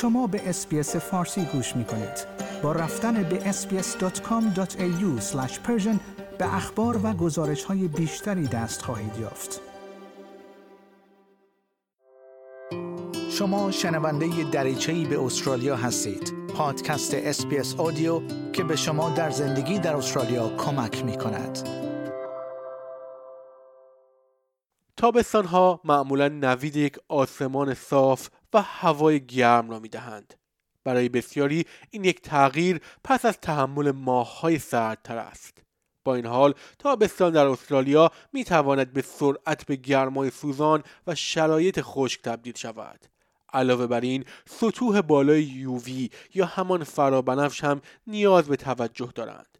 شما به SBS فارسی گوش می کنید. با رفتن به sbs.com.au به اخبار و گزارش های بیشتری دست خواهید یافت. شما شنونده دریچه‌ای به استرالیا هستید. پادکست SBS Audio که به شما در زندگی در استرالیا کمک می کند. تابستان ها معمولا نوید یک آسمان صاف و هوای گرم را می دهند. برای بسیاری این یک تغییر پس از تحمل ماههای سردتر است. با این حال تابستان در استرالیا می تواند به سرعت به گرمای سوزان و شرایط خشک تبدیل شود. علاوه بر این سطوح بالای یووی یا همان فرابنفش هم نیاز به توجه دارند.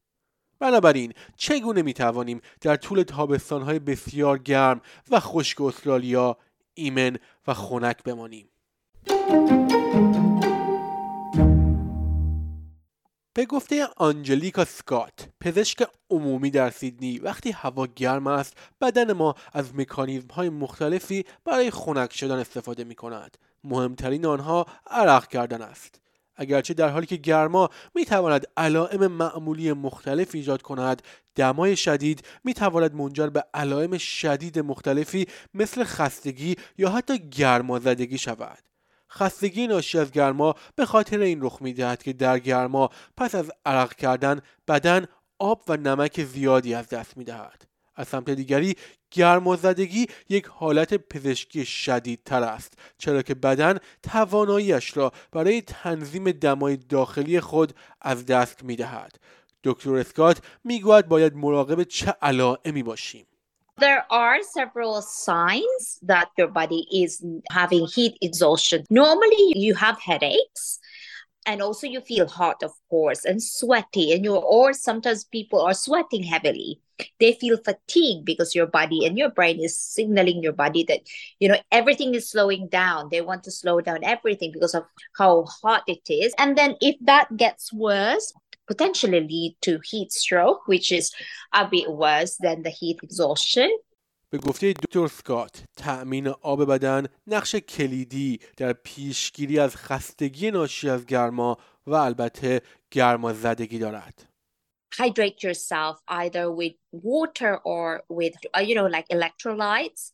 بنابراین چگونه می توانیم در طول تابستانهای بسیار گرم و خشک استرالیا ایمن و خنک بمانیم؟ به گفته آنجلیکا سکات پزشک عمومی در سیدنی وقتی هوا گرم است بدن ما از مکانیزم های مختلفی برای خنک شدن استفاده می کند مهمترین آنها عرق کردن است. اگرچه در حالی که گرما می تواند علائم معمولی مختلف ایجاد کند دمای شدید می تواند منجر به علائم شدید مختلفی مثل خستگی یا حتی گرمازدگی شود. خستگی ناشی از گرما به خاطر این رخ می دهد که در گرما پس از عرق کردن بدن آب و نمک زیادی از دست می دهد. از سمت دیگری گرمازدگی یک حالت پزشکی شدیدتر است چرا که بدن تواناییش را برای تنظیم دمای داخلی خود از دست می دهد. دکتر اسکات می‌گوید باید مراقب چه علائمی باشیم There are several signs that your body is having heat exhaustion. Normally, you have headaches and also you feel hot, of course, and sweaty, and you or sometimes people are sweating heavily. They feel fatigued because your body and your brain is signaling your body that you know everything is slowing down. They want to slow down everything because of how hot it is. And then if that gets worse, potentially lead to heat stroke, which is a bit worse than the heat exhaustion. به گفته دکتر سکات تأمین آب بدن نقش کلیدی در پیشگیری از خستگی ناشی از گرما و البته گرما زدگی دارد. Hydrate yourself either with water or with uh, you know like electrolytes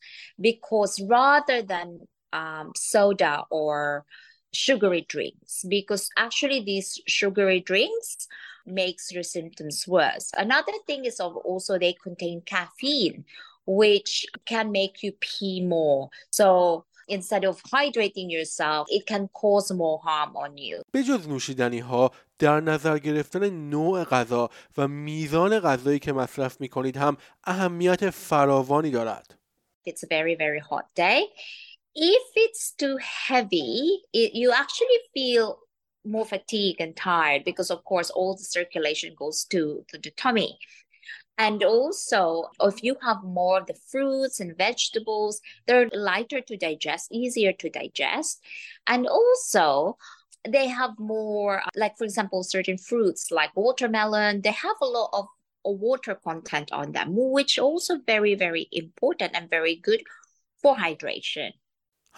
because rather than um, soda or sugary drinks because actually these sugary drinks makes your symptoms worse. Another thing is also they contain caffeine, which can make you pee more. So instead of hydrating yourself, it can cause more harm on you. به جز نوشیدنی ها در نظر گرفتن نوع غذا و میزان غذایی که مصرف می کنید هم اهمیت فراوانی دارد. It's a very very hot day. if it's too heavy, it, you actually feel more fatigue and tired because, of course, all the circulation goes to, to the tummy. And also, if you have more of the fruits and vegetables, they're lighter to digest, easier to digest. And also, they have more, like, for example, certain fruits like watermelon, they have a lot of water content on them, which also very, very important and very good for hydration.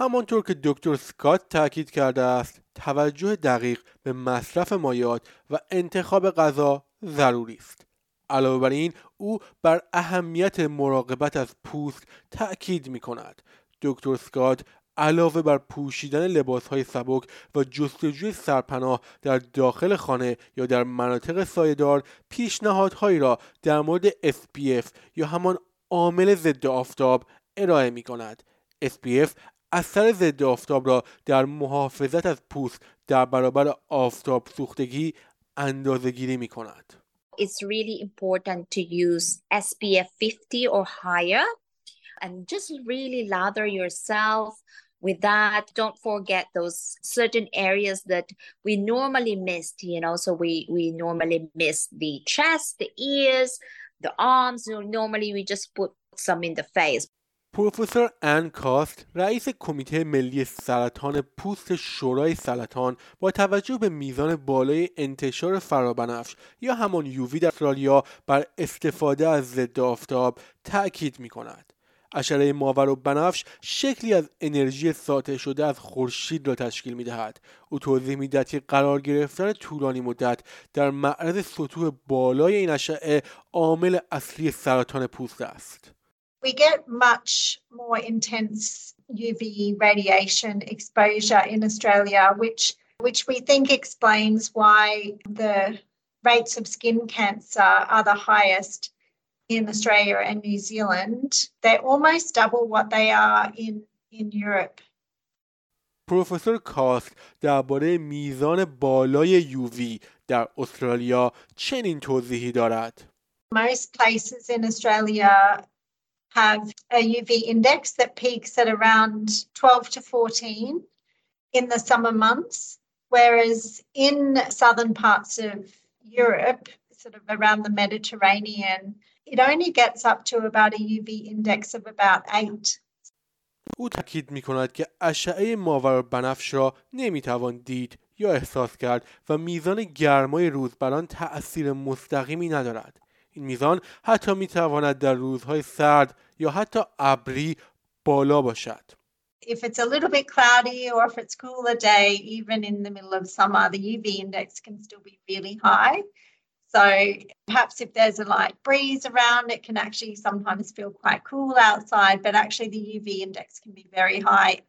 همانطور که دکتر سکات تاکید کرده است توجه دقیق به مصرف مایات و انتخاب غذا ضروری است علاوه بر این او بر اهمیت مراقبت از پوست تأکید می کند دکتر سکات علاوه بر پوشیدن لباس های سبک و جستجوی سرپناه در داخل خانه یا در مناطق سایهدار پیشنهادهایی را در مورد SPF یا همان عامل ضد آفتاب ارائه می کند. SPF اثر ضد آفتاب را در محافظت از پوست در برابر آفتاب سوختگی اندازه گیری می کند. It's really important to use SPF 50 or higher and just really lather yourself with that don't forget those certain areas that we normally miss you know so we we normally miss the chest the ears the arms you know, normally we just put some in the face پروفسور ان کاست رئیس کمیته ملی سرطان پوست شورای سرطان با توجه به میزان بالای انتشار فرابنفش یا همان یووی در استرالیا بر استفاده از ضد آفتاب تاکید می کند اشعه ماور و بنفش شکلی از انرژی ساطع شده از خورشید را تشکیل می دهد. او توضیح می که قرار گرفتن طولانی مدت در معرض سطوح بالای این اشعه عامل اصلی سرطان پوست است. We get much more intense UV radiation exposure in Australia, which which we think explains why the rates of skin cancer are the highest in Australia and New Zealand, they're almost double what they are in, in Europe. پروفسور کاست درباره میزان بالای یووی در استرالیا چنین توضیحی دارد. Most places in Australia have a UV index that peaks at around 12 to 14 in the summer months, whereas in southern parts of Europe, sort of around the Mediterranean, it only gets up to about a UV index of about 8. او تاکید می کند که اشعه ماور بنفش را نمی توان دید یا احساس کرد و میزان گرمای روز بر آن تأثیر مستقیمی ندارد. این میزان حتی می تواند در روزهای سرد یا حتی ابری بالا باشد. If it's a little bit cloudy or if it's cooler day, even in the middle of summer, the UV index can still be really high. So perhaps if there's a light breeze around, it can actually sometimes feel quite cool outside, but actually the UV index can be very high.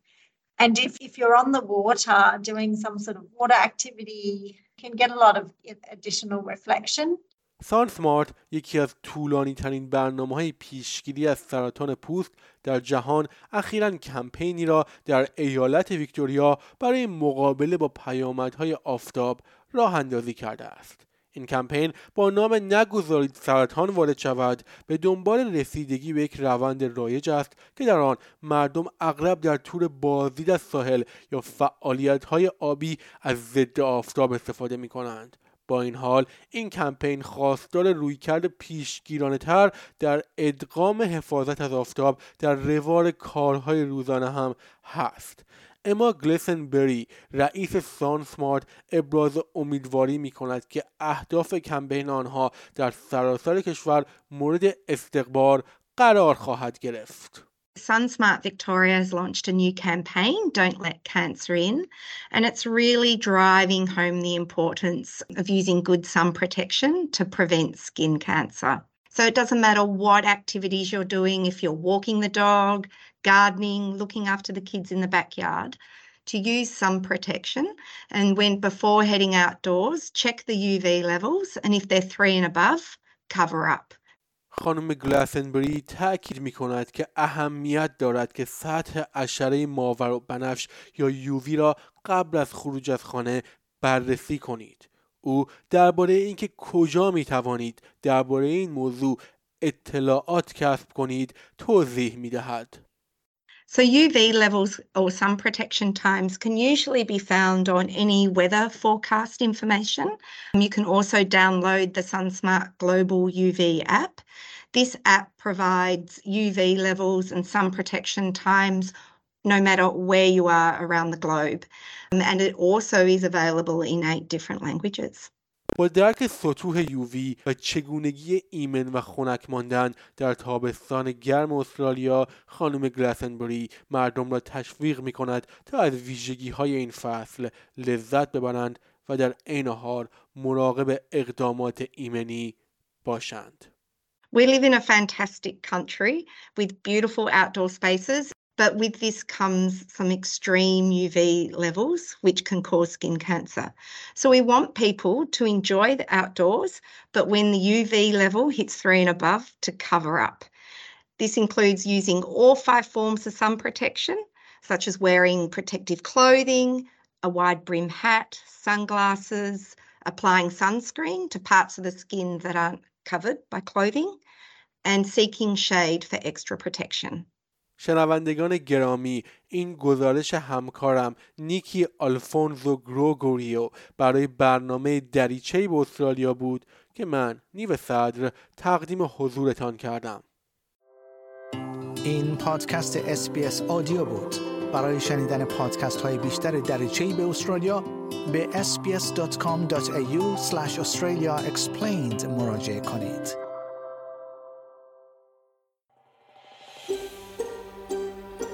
And if, if you're on the water doing some sort of water activity, you can get a lot of additional reflection. سان سمارت یکی از طولانی ترین برنامه های پیشگیری از سرطان پوست در جهان اخیرا کمپینی را در ایالت ویکتوریا برای مقابله با پیامدهای آفتاب راه اندازی کرده است. این کمپین با نام نگذارید سرطان وارد شود به دنبال رسیدگی به یک روند رایج است که در آن مردم اغلب در طور بازدید از ساحل یا فعالیت های آبی از ضد آفتاب استفاده می کنند. با این حال این کمپین خواستار رویکرد پیشگیرانه تر در ادغام حفاظت از آفتاب در روار کارهای روزانه هم هست اما گلسنبری رئیس سان سمارت ابراز امیدواری می کند که اهداف کمپین آنها در سراسر کشور مورد استقبال قرار خواهد گرفت. SunSmart Victoria has launched a new campaign, Don't Let Cancer In, and it's really driving home the importance of using good sun protection to prevent skin cancer. So it doesn't matter what activities you're doing, if you're walking the dog, gardening, looking after the kids in the backyard, to use sun protection. And when before heading outdoors, check the UV levels, and if they're three and above, cover up. خانم گلاسنبری تاکید می کند که اهمیت دارد که سطح اشره ماور و بنفش یا یووی را قبل از خروج از خانه بررسی کنید. او درباره اینکه کجا می توانید درباره این موضوع اطلاعات کسب کنید توضیح می دهد. So UV levels or sun protection times can usually be found on any weather forecast information. You can also download the SunSmart Global UV app. This app provides UV levels and sun protection times no matter where you are around the globe. Um, and it also is available in eight different languages. با درک سطوح یووی و چگونگی ایمن و خنک ماندن در تابستان گرم استرالیا خانم گلاسنبری مردم را تشویق می کند تا از ویژگی های این فصل لذت ببرند و در عین حال مراقب اقدامات ایمنی باشند. We live in a fantastic country with beautiful outdoor spaces But with this comes some extreme UV levels, which can cause skin cancer. So we want people to enjoy the outdoors, but when the UV level hits three and above, to cover up. This includes using all five forms of sun protection, such as wearing protective clothing, a wide brim hat, sunglasses, applying sunscreen to parts of the skin that aren't covered by clothing, and seeking shade for extra protection. شنوندگان گرامی این گزارش همکارم نیکی آلفونزو گروگوریو برای برنامه دریچه به استرالیا بود که من نیو صدر تقدیم حضورتان کردم. این پادکست SBS Audio بود. برای شنیدن پادکست های بیشتر دریچه به استرالیا به sbs.com.au Australia Explained مراجعه کنید.